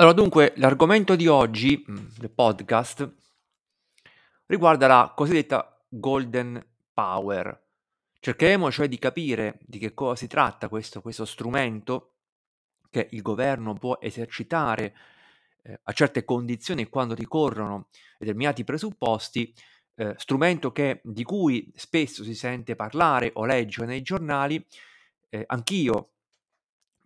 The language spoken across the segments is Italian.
Allora dunque, l'argomento di oggi, mhmm, del podcast riguarda la cosiddetta golden power. Cercheremo cioè di capire di che cosa si tratta questo questo strumento che il governo può esercitare, ehm, a certe condizioni e quando ricorrono determinati presupposti, ehm, strumento che di cui spesso si sente parlare o legge nei giornali. Ehm, anch'io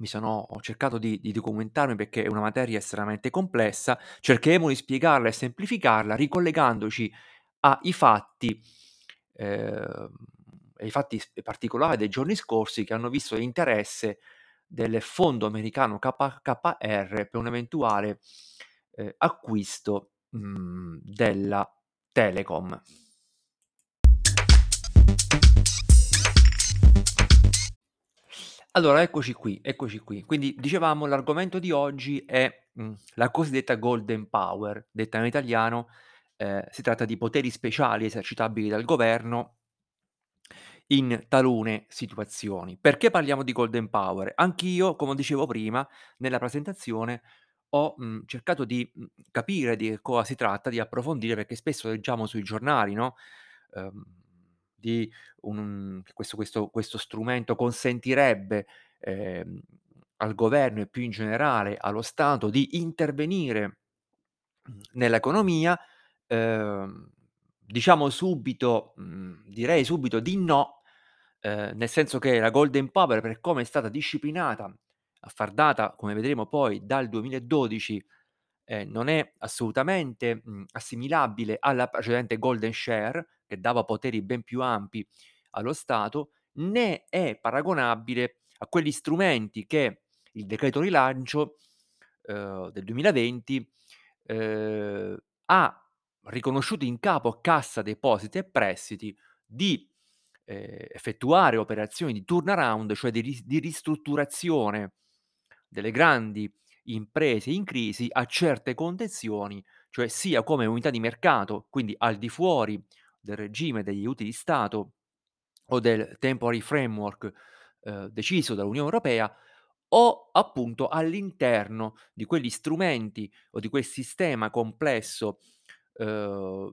mi sono ho cercato di di documentarmi perché è una materia estremamente complessa, cercheremo di spiegarla e semplificarla ricollegandoci ai fatti ehm, ai fatti particolari dei giorni scorsi che hanno visto l'interesse del fondo americano KKR per un eventuale, ehm, acquisto, mhmm, della Telecom. Allora eccoci qui, eccoci qui. Quindi dicevamo l'argomento di oggi è, mhmm, la cosiddetta golden power. Detta in italiano, ehm, si tratta di poteri speciali esercitabili dal governo in talune situazioni. Perché parliamo di golden power? Anch'io, come dicevo prima nella presentazione, ho, mhmm, cercato di, capire di che cosa si tratta, di approfondire perché spesso leggiamo sui giornali, no, ehm, di un questo questo questo strumento consentirebbe, ehm, al governo e più in generale allo Stato di intervenire nell'economia. Ehm, diciamo subito mhmm, direi subito di no, ehm, nel senso che la golden power per come è stata disciplinata a far data, come vedremo poi, dal 2012, ehm, non è assolutamente, mhmm, assimilabile alla precedente golden share che dava poteri ben più ampi allo Stato, né è paragonabile a quegli strumenti che il decreto rilancio, uhm, del 2020, ehm, ha riconosciuto in capo a Cassa Depositi e Prestiti di, ehm, effettuare operazioni di turnaround, cioè di di ristrutturazione delle grandi imprese in crisi a certe condizioni, cioè sia come unità di mercato, quindi al di fuori del regime degli aiuti di Stato o del temporary framework, ehm, deciso dall'Unione Europea, o appunto all'interno di quegli strumenti o di quel sistema complesso, uhm,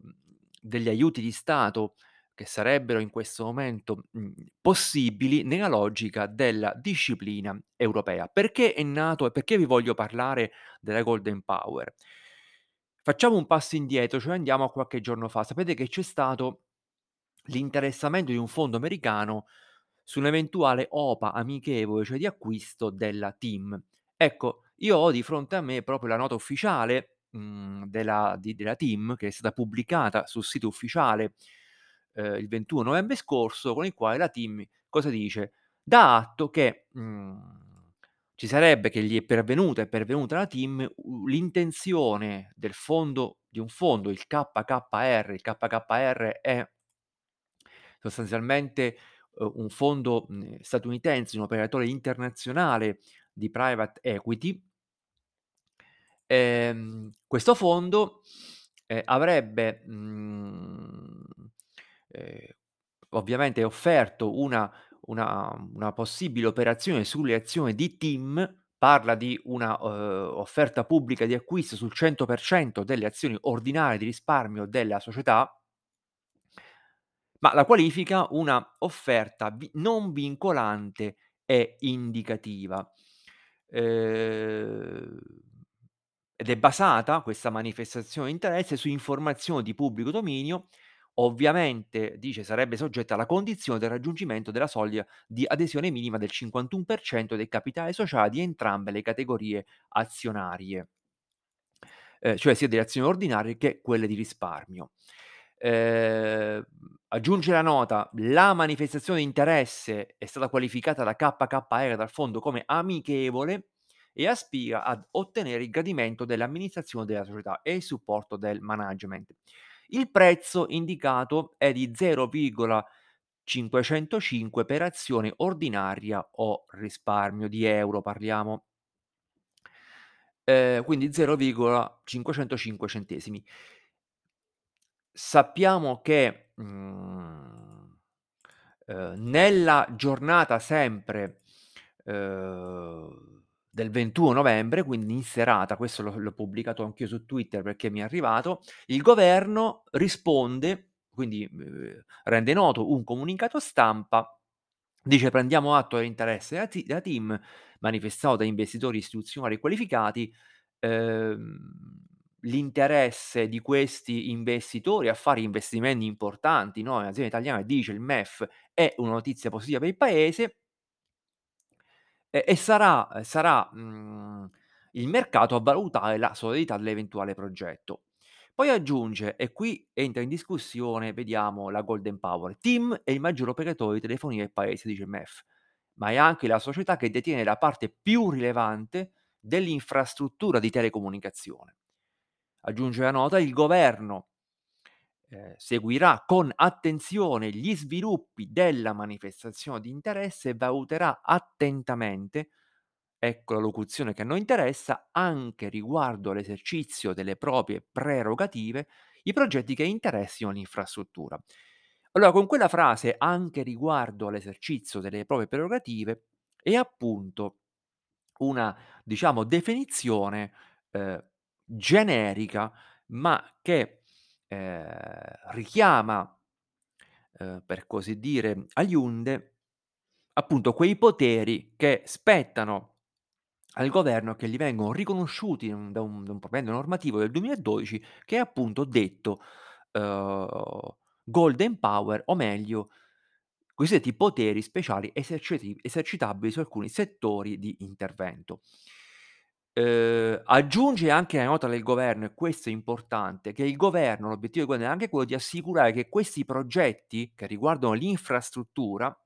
degli aiuti di Stato che sarebbero in questo momento, mhmm, possibili nella logica della disciplina europea. Perché è nato e perché vi voglio parlare della golden power? Facciamo un passo indietro, cioè andiamo a qualche giorno fa. Sapete che c'è stato l'interessamento di un fondo americano su un'eventuale OPA amichevole, cioè di acquisto della TIM. Ecco, io ho di fronte a me proprio la nota ufficiale, mhmm, della di della TIM che è stata pubblicata sul sito ufficiale, ehm, il 21 novembre scorso, con il quale la TIM cosa dice? Dà atto che, mhmm, ci sarebbe che gli è pervenuta è pervenuta alla u l'intenzione del fondo di un fondo, il KKR. Il KKR è sostanzialmente, uhm, un fondo, mhmm, statunitense, un operatore internazionale di private equity ehm, questo fondo, ehm, avrebbe, mhmm, ehm, ovviamente offerto una una una possibile operazione sulle azioni di TIM, parla di una, uhm, offerta pubblica di acquisto sul 100% delle azioni ordinarie di risparmio della società ma la qualifica una offerta vi non vincolante e indicativa. Ehm, ed è basata questa manifestazione di interesse su informazioni di pubblico dominio, ovviamente dice sarebbe soggetta alla condizione del raggiungimento della soglia di adesione minima del 51% del capitale sociale di entrambe le categorie azionarie. Ehm, cioè sia delle azioni ordinarie che quelle di risparmio. Ehm, aggiunge la nota: la manifestazione di interesse è stata qualificata da KKR dal fondo come amichevole e aspira ad ottenere il gradimento dell'amministrazione della società e il supporto del management. Il prezzo indicato è di 0,505 per azione ordinaria o risparmio, di euro parliamo. Ehm, quindi 0,505 centesimi. Sappiamo che, mhmm, ehm, nella giornata sempre, ehm, del 21 novembre, quindi in serata, questo l'ho l'ho pubblicato anch'io su Twitter perché mi è arrivato, il governo risponde, quindi, uhm, rende noto un comunicato stampa, dice: "Prendiamo atto dell'interesse della ti della TIM, manifestato da investitori istituzionali qualificati. Ehm, l'interesse di questi investitori a fare investimenti importanti, no, in aziende italiane", dice il MEF, "è una notizia positiva per il paese" e e sarà sarà, mhmm, il mercato a valutare la solidità dell'eventuale progetto. Poi aggiunge, e qui entra in discussione, vediamo la Golden Power: "TIM è il maggior operatore di telefonia del paese", dice MEF, "ma è anche la società che detiene la parte più rilevante dell'infrastruttura di telecomunicazione". Aggiunge la nota: "Il governo, ehm, seguirà con attenzione gli sviluppi della manifestazione di interesse e valuterà attentamente" ecco la locuzione che a noi interessa, "anche riguardo all'esercizio delle proprie prerogative, i progetti che interessino l'infrastruttura". Allora con quella frase, "anche riguardo all'esercizio delle proprie prerogative", è appunto una, diciamo, definizione, ehm, generica, ma che, ehm, richiama, ehm, per così dire, aiunde, appunto quei poteri che spettano al governo, che gli vengono riconosciuti da un da un provvedimento normativo del 2012 che è appunto detto, uhm, Golden Power o meglio, cosiddetti poteri speciali esercitabili su alcuni settori di intervento. Uhm, aggiunge anche la nota del governo, e questo è importante, che il governo l'obiettivo del governo è anche quello di assicurare che questi progetti, che riguardano l'infrastruttura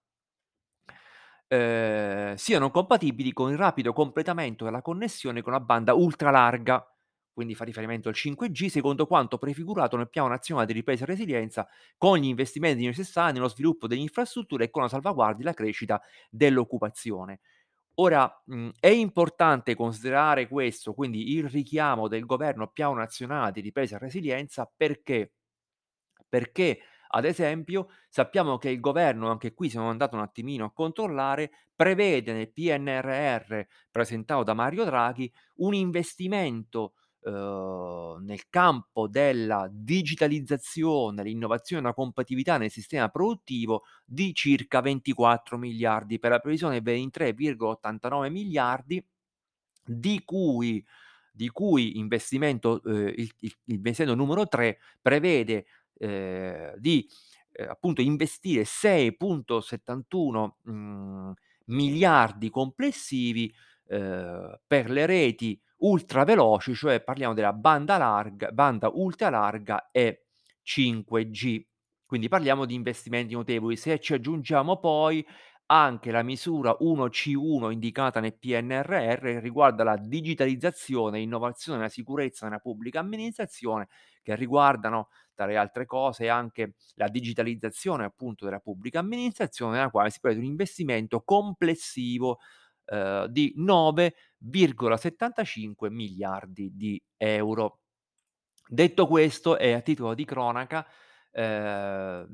ehm, siano compatibili con il rapido completamento della connessione con la banda ultralarga, quindi fa riferimento al 5G, secondo quanto prefigurato nel Piano Nazionale di Ripresa e Resilienza, con gli investimenti necessari nello sviluppo delle infrastrutture e con la salvaguardia e la crescita dell'occupazione. Ora, mhmm, è importante considerare questo, quindi il richiamo del governo Piano Nazionale di Ripresa e Resilienza perché? Perché, ad esempio, sappiamo che il governo, anche qui sono andato un attimino a controllare, prevede nel PNRR presentato da Mario Draghi un investimento, uhm, nel campo della digitalizzazione, l'innovazione e la competitività nel sistema produttivo di circa 24 miliardi per la previsione 23,89 miliardi, di cui di cui investimento uhm, il il investimento numero 3 prevede, ehm, di, appunto investire 6.71, mhmm, miliardi complessivi, uhm, per le reti ultraveloci, cioè parliamo della banda larga banda ultralarga e 5G. Quindi parliamo di investimenti notevoli. Se ci aggiungiamo poi anche la misura 1C1 indicata nel PNRR, riguarda la digitalizzazione, innovazione e la sicurezza nella pubblica amministrazione, che riguardano, tra le altre cose, anche la digitalizzazione appunto della pubblica amministrazione, nella quale si prevede un investimento complessivo, uhm, di 9,75 miliardi di euro. Detto questo e a titolo di cronaca, ehm,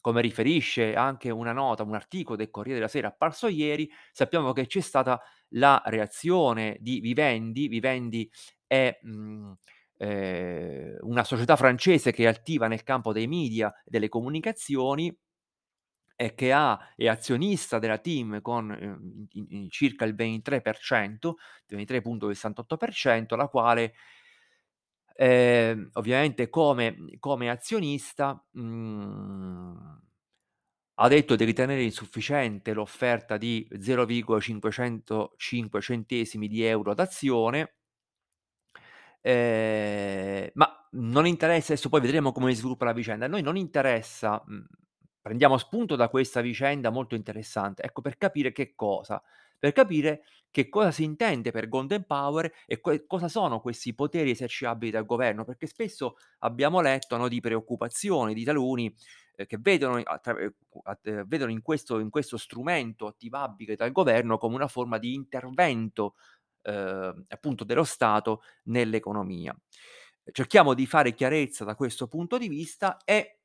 come riferisce anche una nota, un articolo del Corriere della Sera apparso ieri, sappiamo che c'è stata la reazione di Vivendi. Vivendi è, mhmm, ehm, una società francese che è attiva nel campo dei media e delle comunicazioni e che ha è azionista della TIM con, uhm, in in circa il 23%, 23.68%, la quale ehm, ovviamente come come azionista, mhmm, ha detto di ritenere insufficiente l'offerta di 0,505 centesimi di euro ad azione ehm, ma non interessa adesso poi vedremo come si sviluppa la vicenda. A noi non interessa, mhmm, prendiamo spunto da questa vicenda molto interessante, ecco, per capire che cosa? Per capire che cosa si intende per Golden Power e que cosa sono questi poteri esercitabili dal governo, perché spesso abbiamo letto, no, di preoccupazioni di taluni, ehm, che vedono attra ehm, at vedono in questo in questo strumento attivabile dal governo come una forma di intervento, uhm, appunto dello Stato nell'economia. Cerchiamo di fare chiarezza da questo punto di vista e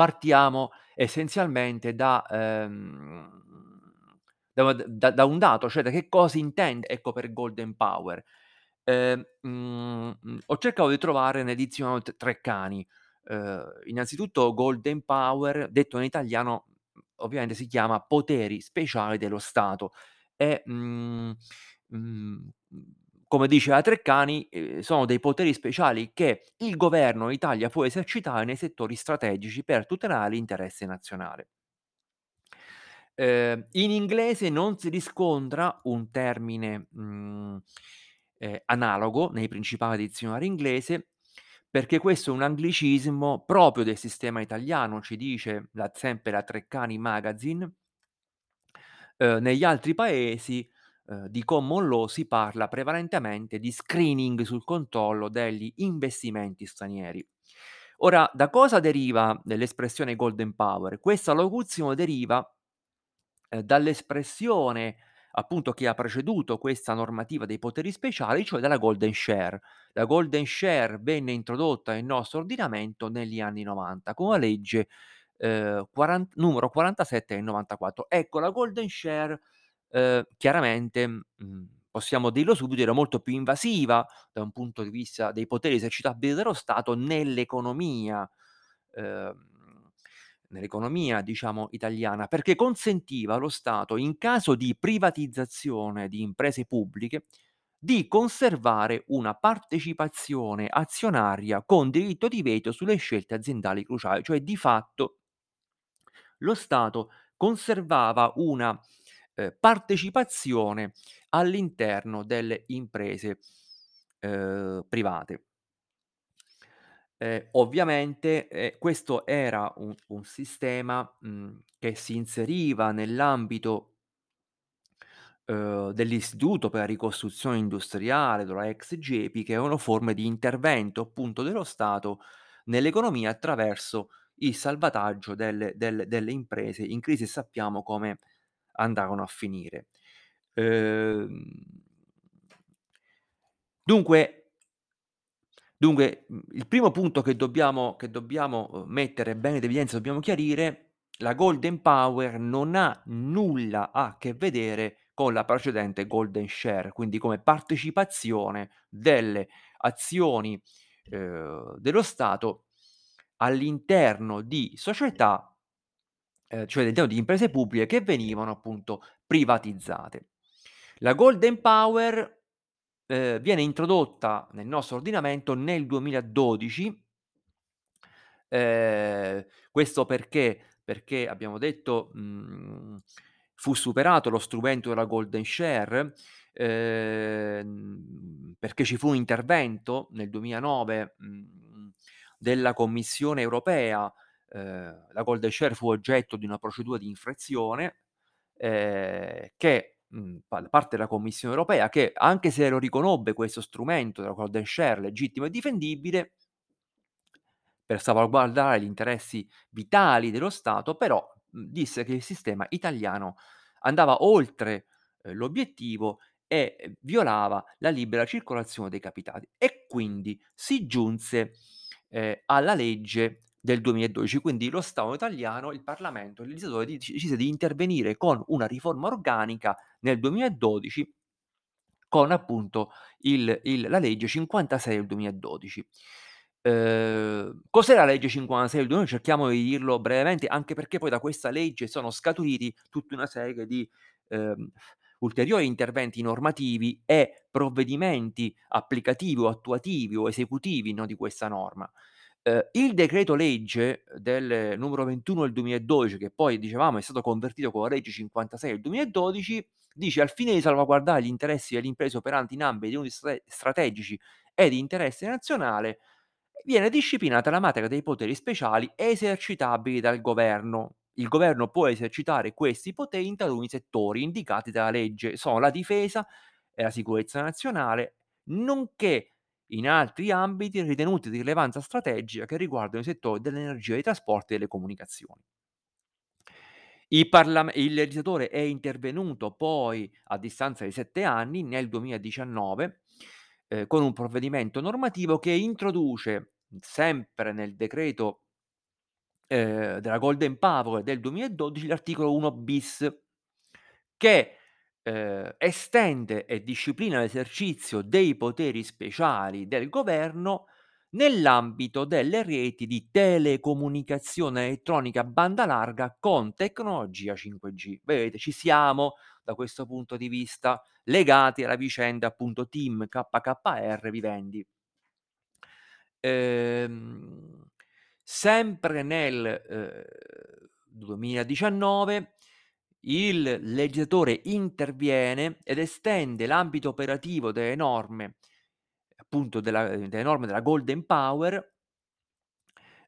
partiamo essenzialmente da, ehm Da da da un dato, cioè da che cosa intende, ecco, per golden power. Ehm, mhmm, mhmm, ho cercato di trovare nel dizionario t Treccani. Ehm, innanzitutto golden power, detto in italiano, ovviamente si chiama poteri speciali dello Stato e, mhmm, mhmm, come dice la Treccani, ehm, sono dei poteri speciali che il governo Italia può esercitare nei settori strategici per tutelare l'interesse nazionale. Ehm, in inglese non si riscontra un termine, mhmm, ehm, analogo nei principali dizionari inglese, perché questo è un anglicismo proprio del sistema italiano, ci dice la sempre la Treccani Magazine. Uhm, negli altri paesi, di common law si parla prevalentemente di screening sul controllo degli investimenti stranieri. Ora, da cosa deriva l'espressione golden power? Questa locuzione deriva ehm, dall'espressione appunto che ha preceduto questa normativa dei poteri speciali, cioè dalla golden share. La golden share venne introdotta nel nostro ordinamento negli anni '90 con la legge, ehm, quaran numero 47 del '94. Ecco, la golden share, ehm, chiaramente, mhmm, possiamo dirlo subito, era molto più invasiva da un punto di vista dei poteri esercitabili dallo Stato nell'economia, ehm, nell'economia diciamo italiana, perché consentiva allo Stato, in caso di privatizzazione di imprese pubbliche, di conservare una partecipazione azionaria con diritto di veto sulle scelte aziendali cruciali, cioè di fatto lo Stato conservava una, ehm, partecipazione all'interno delle imprese, ehm, private. Ehm, ovviamente, ehm, questo era un un sistema, mhmm, che si inseriva nell'ambito uhm, dell'Istituto per la ricostruzione industriale, della ex GEPI, che erano forme di intervento appunto dello Stato nell'economia attraverso il salvataggio delle delle delle imprese in crisi sappiamo come andavano a finire. Uhm dunque dunque, mhmm, il primo punto che dobbiamo che dobbiamo, uhm, mettere bene in evidenza, dobbiamo chiarire, la golden power non ha nulla a che vedere con la precedente golden share, quindi come partecipazione delle azioni, uhm, dello Stato all'interno di società ehm, cioè all'interno di imprese pubbliche che venivano appunto privatizzate. La golden power, ehm, viene introdotta nel nostro ordinamento nel 2012 ehm, questo perché? Perché abbiamo detto, mhmm, fu superato lo strumento della golden share, ehm, perché ci fu un intervento nel 2009, mhmm, della Commissione Europea, ehm, la golden share fu oggetto di una procedura di infrazione, ehm, che, pa da parte della Commissione Europea che, anche se lo riconobbe questo strumento della golden share legittimo e difendibile per salvaguardare gli interessi vitali dello Stato, però, mhmm, disse che il sistema italiano andava oltre, ehm, l'obiettivo e, violava la libera circolazione dei capitali. E quindi si giunse, ehm, alla legge del 2012. Quindi lo Stato italiano, il Parlamento, il legislatore decise di intervenire con una riforma organica nel 2012 con appunto il il la legge 56 del 2012. Uhm, cos'è la legge 56 del 2012? Cerchiamo di dirlo brevemente, anche perché poi da questa legge sono scaturiti tutta una serie di, ehm, ulteriori interventi normativi e provvedimenti applicativi o attuativi o esecutivi, no, di questa norma. Uhm, il decreto legge del numero 21 del 2012, che poi dicevamo è stato convertito con la legge 56 del 2012, dice: "Al fine di salvaguardare gli interessi delle imprese operanti in ambiti strategici e di interesse nazionale, viene disciplinata la materia dei poteri speciali esercitabili dal governo. Il governo può esercitare questi poteri in taluni settori indicati dalla legge, sono la difesa e la sicurezza nazionale, nonché in altri ambiti ritenuti di rilevanza strategica che riguardano i settori dell'energia, dei trasporti e delle comunicazioni". I parlam il legislatore è intervenuto poi a distanza di 7 anni, nel 2019, ehm, con un provvedimento normativo che introduce, sempre nel decreto ehm, della golden power del 2012, l'articolo 1 bis che, ehm, estende e disciplina l'esercizio dei poteri speciali del governo nell'ambito delle reti di telecomunicazione elettronica a banda larga con tecnologia 5G. Vedete, ci siamo da questo punto di vista, legati alla vicenda appunto Team KKR Vivendi. Ehm, sempre nel, ehm, 2019 il legislatore interviene ed estende l'ambito operativo delle norme appunto della delle norme della Golden Power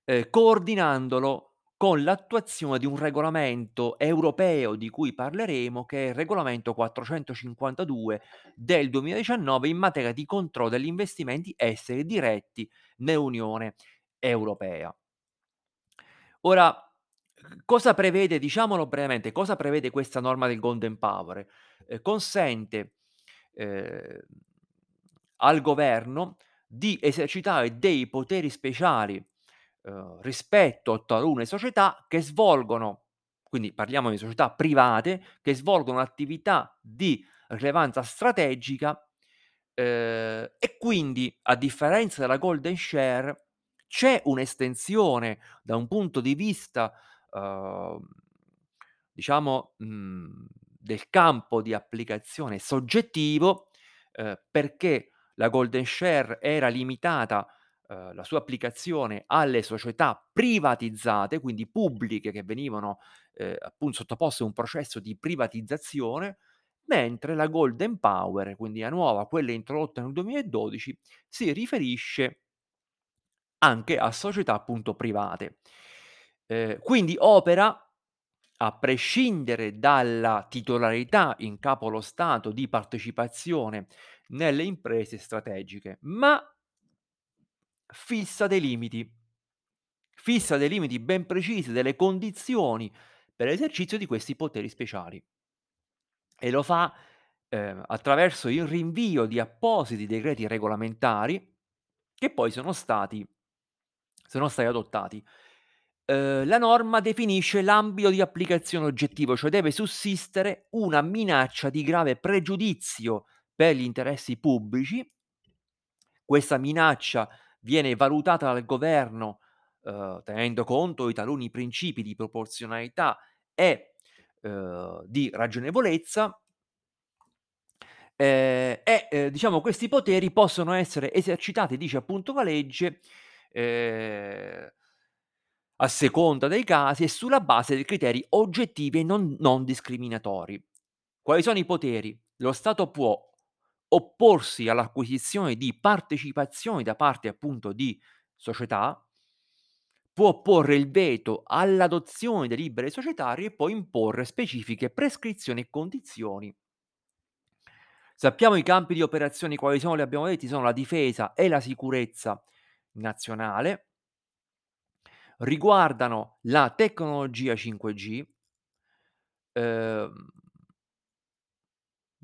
ehm, coordinandolo con l'attuazione di un regolamento europeo di cui parleremo, che è il regolamento 452 del 2019 in materia di controllo degli investimenti esteri diretti nell'Unione Europea. Ora, cosa prevede diciamolo brevemente, cosa prevede questa norma del Golden Power? Ehm, consente, ehm, al governo di esercitare dei poteri speciali, uhm, rispetto a talune società che svolgono quindi parliamo di società private, che svolgono attività di rilevanza strategica, ehm, e quindi a differenza della golden share c'è un'estensione da un punto di vista, uhm, diciamo, mhmm, del campo di applicazione soggettivo, ehm, perché la golden share era limitata, uhm, la sua applicazione alle società privatizzate, quindi pubbliche che venivano, ehm, appun sottoposte a un processo di privatizzazione, mentre la golden power, quindi la nuova, quella introdotta nel 2012, si riferisce anche a società appunto private. Ehm, quindi opera a prescindere dalla titolarità in capo allo Stato di partecipazione nelle imprese strategiche, ma fissa dei limiti. Fissa dei limiti ben precisi, delle condizioni per l'esercizio di questi poteri speciali. E lo fa, ehm, attraverso il rinvio di appositi decreti regolamentari che poi sono stati sono stati adottati. Uhm, la norma definisce l'ambito di applicazione oggettivo, cioè deve sussistere una minaccia di grave pregiudizio per gli interessi pubblici. Questa minaccia viene valutata dal governo, uhm, tenendo conto di taluni principi di proporzionalità e, uhm, di ragionevolezza ehm, e, ehm, diciamo questi poteri possono essere esercitati, dice appunto la legge, ehm, a seconda dei casi e sulla base di criteri oggettivi e non non discriminatori. Quali sono i poteri? Lo Stato può opporsi all'acquisizione di partecipazioni da parte appunto di società può porre il veto all'adozione di delibere societarie e può imporre specifiche prescrizioni e condizioni. Sappiamo i campi di operazioni quali sono, li abbiamo detti, sono la difesa e la sicurezza nazionale. Riguardano la tecnologia 5G. Uhm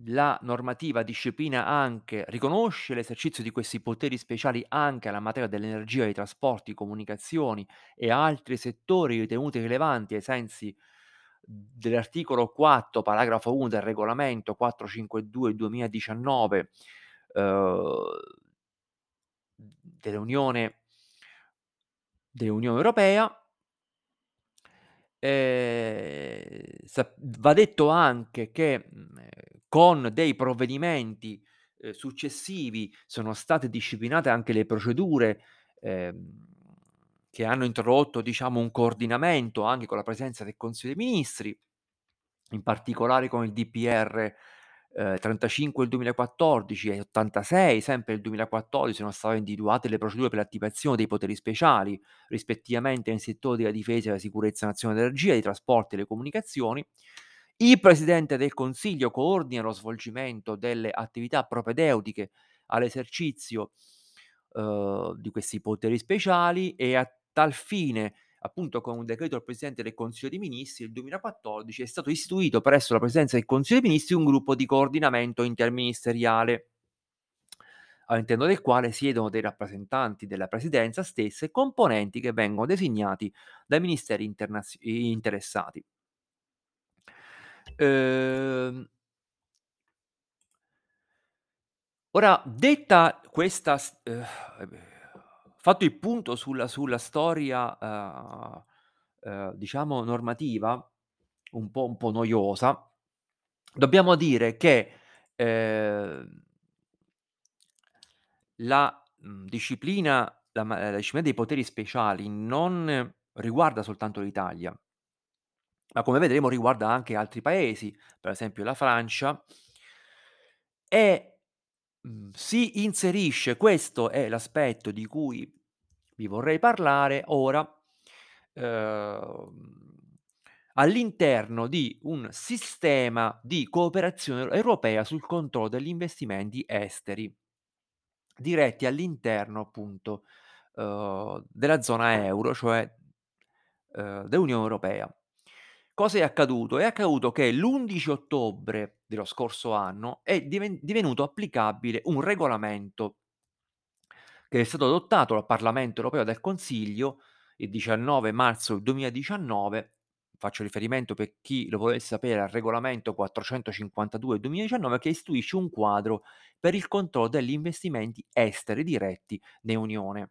la normativa disciplina anche riconosce l'esercizio di questi poteri speciali anche alla materia dell'energia, dei trasporti, comunicazioni e altri settori ritenuti rilevanti ai sensi dell'articolo 4, paragrafo 1 del regolamento 452 2019, uhm dell'Unione dell'Unione Europea. Sap va detto anche che, mhmm, con dei provvedimenti, uhm, successivi sono state disciplinate anche le procedure, ehm, che hanno introdotto diciamo un coordinamento anche con la presenza del Consiglio dei Ministri, in particolare con il DPR, uhm, 35 del 2014 e 86 sempre del 2014 sono state individuate le procedure per l'attivazione dei poteri speciali, rispettivamente nei settori della difesa e della sicurezza nazionale dell'energia, dei trasporti e le comunicazioni. Il Presidente del Consiglio coordina lo svolgimento delle attività propedeutiche all'esercizio, uhm, di questi poteri speciali e a tal fine, appunto con un decreto del Presidente del Consiglio dei Ministri del 2014 è stato istituito presso la Presidenza del Consiglio dei Ministri un gruppo di coordinamento interministeriale all'interno del quale siedono dei rappresentanti della Presidenza stessa e componenti che vengono designati dai ministeri internazio interessati. Uhm ora detta questa uhm, fatto il punto sulla sulla storia, uhm, uhm, diciamo normativa, un po' un po' noiosa, dobbiamo dire che, ehm la, disciplina la la disciplina dei poteri speciali non riguarda soltanto l'Italia ma come vedremo riguarda anche altri paesi, per esempio la Francia e, si inserisce questo è l'aspetto di cui vi vorrei parlare ora, uhm, all'interno di un sistema di cooperazione europea sul controllo degli investimenti esteri diretti all'interno appunto, uhm, della zona euro, cioè, uhm, dell'Unione Europea. Cosa è accaduto? È accaduto che l'11 ottobre dello scorso anno è diven divenuto applicabile un regolamento che è stato adottato dal Parlamento Europeo e dal Consiglio il 19 marzo 2019, faccio riferimento per chi lo volesse sapere al regolamento 452 del 2019 che istituisce un quadro per il controllo degli investimenti esteri diretti nell'Unione.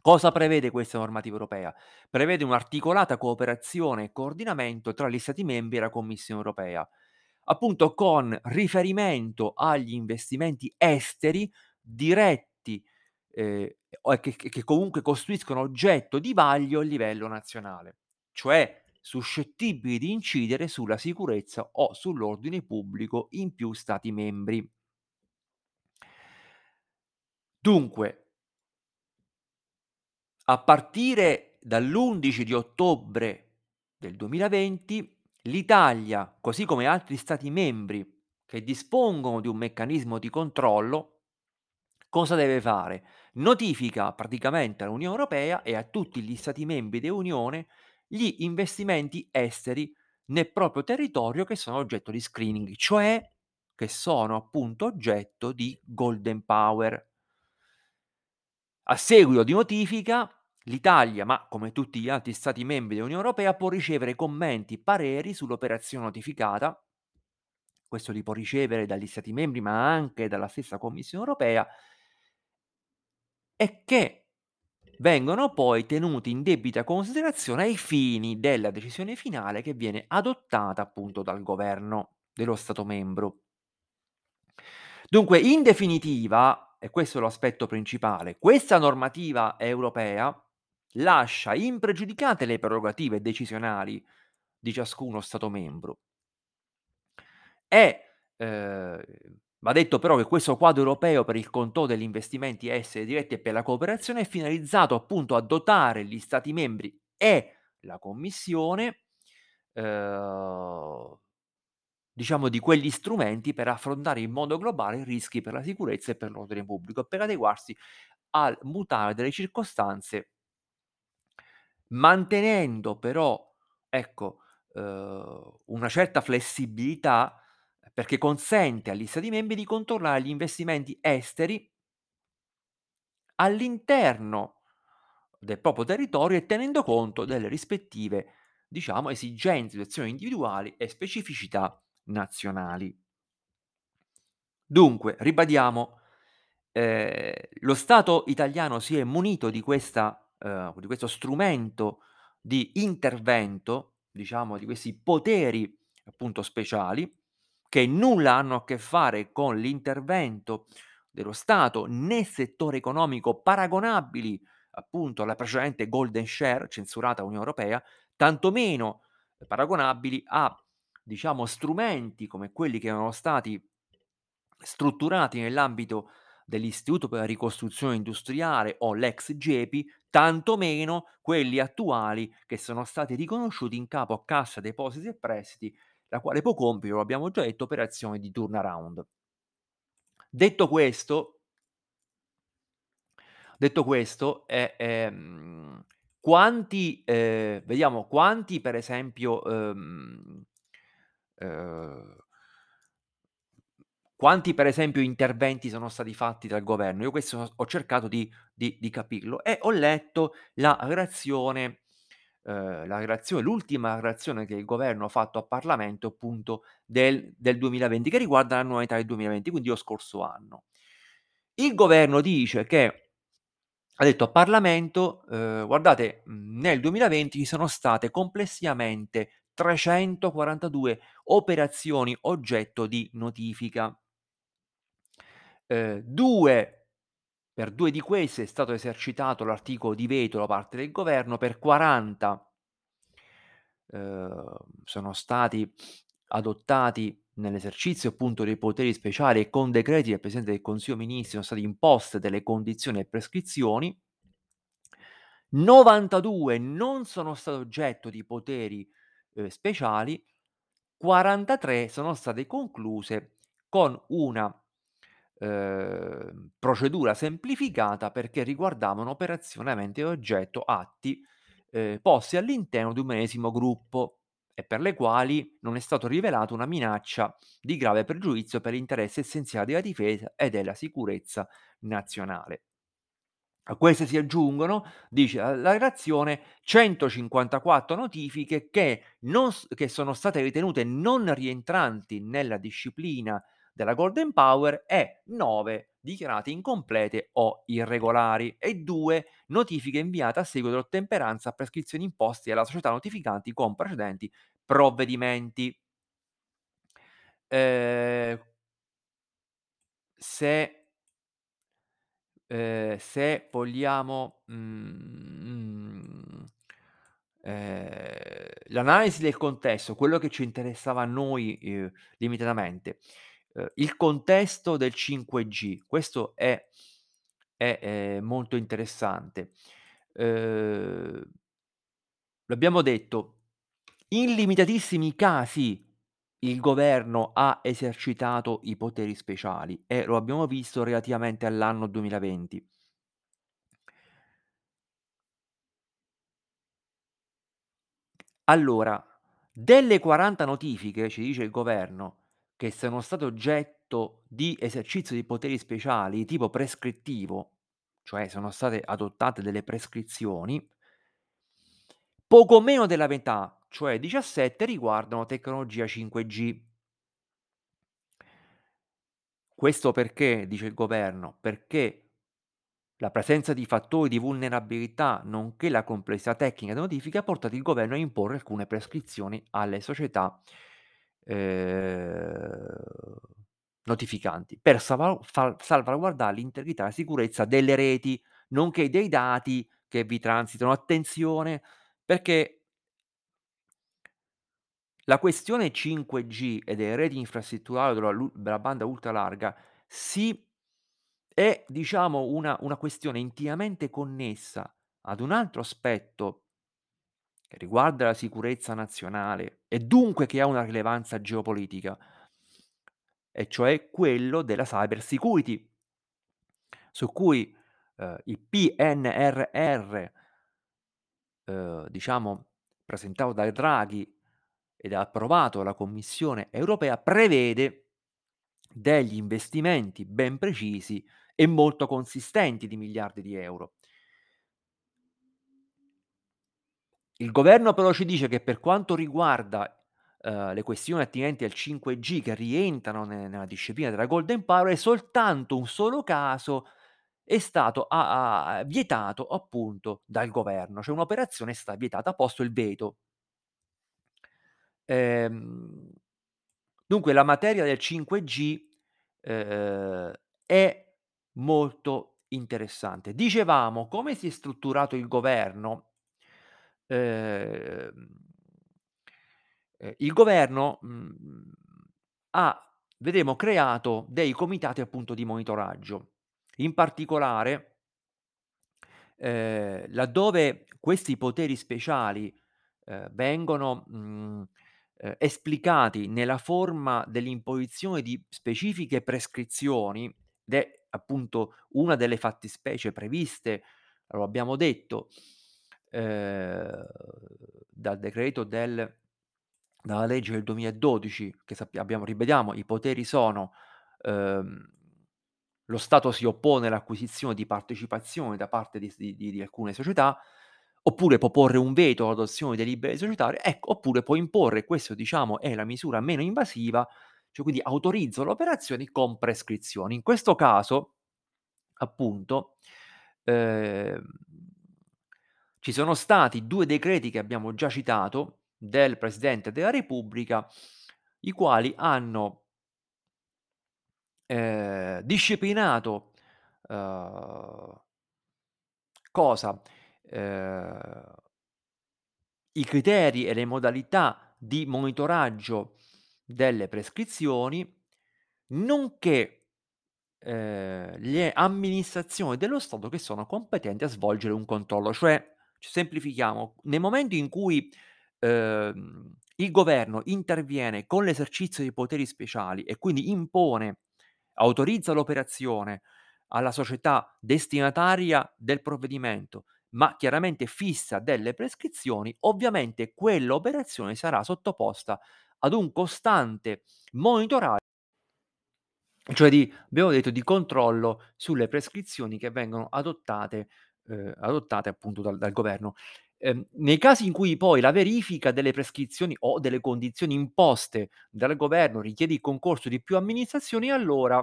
Cosa prevede questa normativa europea? Prevede un'articolata cooperazione e coordinamento tra gli stati membri e la Commissione Europea, appunto con riferimento agli investimenti esteri diretti, ehm, o e che che comunque costituiscono oggetto di vaglio a livello nazionale, cioè suscettibili di incidere sulla sicurezza o sull'ordine pubblico in più stati membri. Dunque a partire dall'11 di ottobre del 2020 l'Italia, così come altri stati membri che dispongono di un meccanismo di controllo, cosa deve fare? Notifica praticamente all'Unione Europea e a tutti gli stati membri dell'Unione gli investimenti esteri nel proprio territorio che sono oggetto di screening, cioè che sono appunto oggetto di golden power. A seguito di notifica l'Italia, ma come tutti gli altri stati membri dell'Unione Europea, può ricevere commenti, pareri sull'operazione notificata questo li può ricevere dagli stati membri, ma anche dalla stessa Commissione Europea e che vengono poi tenuti in debita considerazione ai fini della decisione finale che viene adottata appunto dal governo dello stato membro. Dunque in definitiva, e questo è l'aspetto principale, questa normativa europea lascia impregiudicate le prerogative decisionali di ciascuno stato membro. E, ehm, va detto però che questo quadro europeo per il controllo degli investimenti esteri diretti e per la cooperazione è finalizzato appunto a dotare gli stati membri e la Commissione, uhm, diciamo di quegli strumenti per affrontare in modo globale i rischi per la sicurezza e per l'ordine pubblico e per adeguarsi al mutare delle circostanze mantenendo però, ecco, uhm, una certa flessibilità perché consente agli stati membri di controllare gli investimenti esteri all'interno del proprio territorio e tenendo conto delle rispettive, diciamo, esigenze, situazioni individuali e specificità nazionali. Dunque, ribadiamo, ehm, lo Stato italiano si è munito di questa uhm, di questo strumento di intervento, diciamo di questi poteri appunto speciali, che nulla hanno a che fare con l'intervento dello Stato nel settore economico paragonabili appunto alla precedente golden share censurata dall'Unione Europea, tantomeno paragonabili a, diciamo, strumenti come quelli che erano stati strutturati nell'ambito dell'Istituto per la ricostruzione industriale o l'ex GEPI, tantomeno quelli attuali che sono stati riconosciuti in capo a Cassa Depositi e Prestiti, la quale può compiere, lo abbiamo già detto, operazioni di turnaround. Detto questo detto questo, e ehm, quanti ehm, vediamo quanti per esempio, uhm, uhm quanti per esempio interventi sono stati fatti dal governo? Io questo ho cercato di di di capirlo e ho letto la relazione, ehm, la relazione l'ultima relazione che il governo ha fatto a Parlamento appunto del del 2020, che riguarda l'annualità del 2020, quindi lo scorso anno. Il governo dice che ha detto a Parlamento, ehm: "Guardate, mhmm, nel 2020 ci sono state complessivamente 342 operazioni oggetto di notifica". Ehm, 2 per 2 di queste è stato esercitato l'articolo di veto da parte del governo, per 40 ehm, sono stati adottati nell'esercizio appunto dei poteri speciali e con decreti del Presidente del Consiglio dei Ministri sono state imposte delle condizioni e prescrizioni. 92 non sono state oggetto di poteri, ehm, speciali, 43 sono state concluse con una, ehm, procedura semplificata perché riguardavano operazioni aventi a oggetto atti, ehm, posti all'interno di un medesimo gruppo e per le quali non è stato rivelato una minaccia di grave pregiudizio per l'interesse essenziale della difesa e della sicurezza nazionale. A queste si aggiungono, dice la la relazione, 154 notifiche che non che sono state ritenute non rientranti nella disciplina della Golden Power e 9 dichiarate incomplete o irregolari e 2 notifiche inviate a seguito dell'ottemperanza a prescrizioni imposte alla società notificanti con precedenti provvedimenti. Ehm se ehm, se vogliamo, mhmm, ehm, l'analisi del contesto, quello che ci interessava a noi, uhm, limitatamente, uhm, il contesto del 5G, questo è è, ehm, molto interessante. Uhm l'abbiamo detto, in limitatissimi casi il governo ha esercitato i poteri speciali e lo abbiamo visto relativamente all'anno 2020. Allora, delle 40 notifiche, ci dice il governo, che sono state oggetto di esercizio di poteri speciali tipo prescrittivo, cioè sono state adottate delle prescrizioni poco meno della metà, cioè 17, riguardano tecnologia 5G. Questo perché, dice il governo, perché la presenza di fattori di vulnerabilità, nonché la complessità tecnica della notifica, ha portato il governo a imporre alcune prescrizioni alle società, ehm, notificanti per salvaguardare l'integrità e la sicurezza delle reti, nonché dei dati che vi transitano. Attenzione perché la questione 5G e delle reti infrastrutturali della della banda ultralarga si è diciamo una una questione intimamente connessa ad un altro aspetto riguarda la sicurezza nazionale e dunque che ha una rilevanza geopolitica e cioè quello della cyber security su cui, uhm, il PNRR uhm, diciamo presentato da Draghi ed approvato dalla Commissione Europea, prevede degli investimenti ben precisi e molto consistenti di miliardi di euro. Il governo però ci dice che per quanto riguarda, uhm, le questioni attinenti al 5G che rientrano ne nella disciplina della Golden Power, è soltanto un solo caso è stato a a vietato appunto dal governo, cioè un'operazione è stata vietata, ha posto il veto. Ehm, dunque la materia del 5G, uhm, è molto interessante. Dicevamo, come si è strutturato il governo ehm, ehm, il governo, mhmm, ha vedremo creato dei comitati appunto di monitoraggio. In particolare ehm, laddove questi poteri speciali, ehm, vengono, mhmm, ehm, esplicati nella forma dell'imposizione di specifiche prescrizioni ed è appunto una delle fattispecie previste, lo abbiamo detto, ehm, dal decreto del dalla legge del 2012 che sappia abbiamo rivediamo i poteri sono, uhm, lo Stato si oppone all'acquisizione di partecipazioni da parte di di di alcune società, oppure può porre un veto all'adozione delle libere societarie, ecco, oppure può imporre, questo diciamo è la misura meno invasiva, cioè quindi autorizzo l'operazione con prescrizioni. In questo caso, appunto, ehm, ci sono stati 2 decreti che abbiamo già citato del Presidente della Repubblica, i quali hanno ehm, disciplinato, uhm cosa? Ehm i criteri e le modalità di monitoraggio delle prescrizioni, nonché, ehm, le amministrazioni dello Stato che sono competenti a svolgere un controllo. Cioè, ci semplifichiamo, nel momento in cui, ehm, il governo interviene con l'esercizio di poteri speciali e quindi impone, autorizza l'operazione alla società destinataria del provvedimento, ma chiaramente fissa delle prescrizioni, ovviamente quell'operazione sarà sottoposta ad un costante monitora cioè di abbiamo detto di controllo sulle prescrizioni che vengono adottate ehm, adottate appunto dal dal governo. Ehm, nei casi in cui poi la verifica delle prescrizioni o delle condizioni imposte dal governo richiede il concorso di più amministrazioni, allora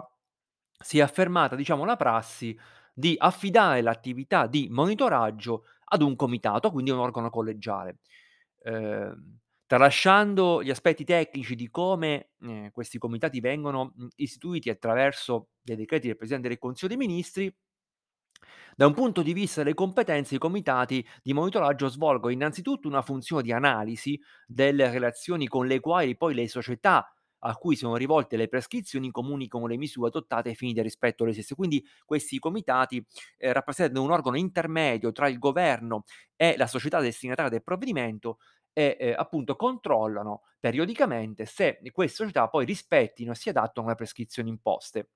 si è affermata, diciamo, la prassi di affidare l'attività di monitoraggio ad un comitato, quindi un organo collegiale. Ehm, tralasciando gli aspetti tecnici di come, ehm, questi comitati vengono, istituiti attraverso dei decreti del Presidente del Consiglio dei Ministri da un punto di vista delle competenze, i comitati di monitoraggio svolgono innanzitutto una funzione di analisi delle relazioni con le quali poi le società a cui sono rivolte le prescrizioni comunicano le misure adottate ai fini del rispetto delle stesse. Quindi questi comitati, ehm, rappresentano un organo intermedio tra il governo e la società destinataria del provvedimento e, ehm, appunto controllano periodicamente se queste società poi rispettino e si adattano alle prescrizioni imposte.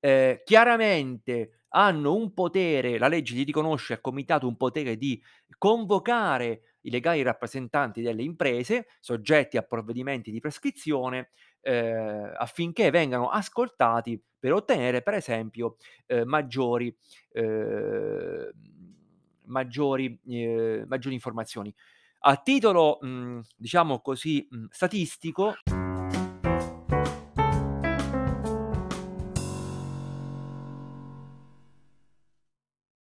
Ehm, chiaramente hanno un potere la legge gli riconosce al comitato un potere di convocare i legali rappresentanti delle imprese, soggetti a provvedimenti di prescrizione, ehm, affinché vengano ascoltati per ottenere per esempio, ehm, maggiori ehm, maggiori ehm, maggiori informazioni. A titolo, mhmm, diciamo così, mhmm, statistico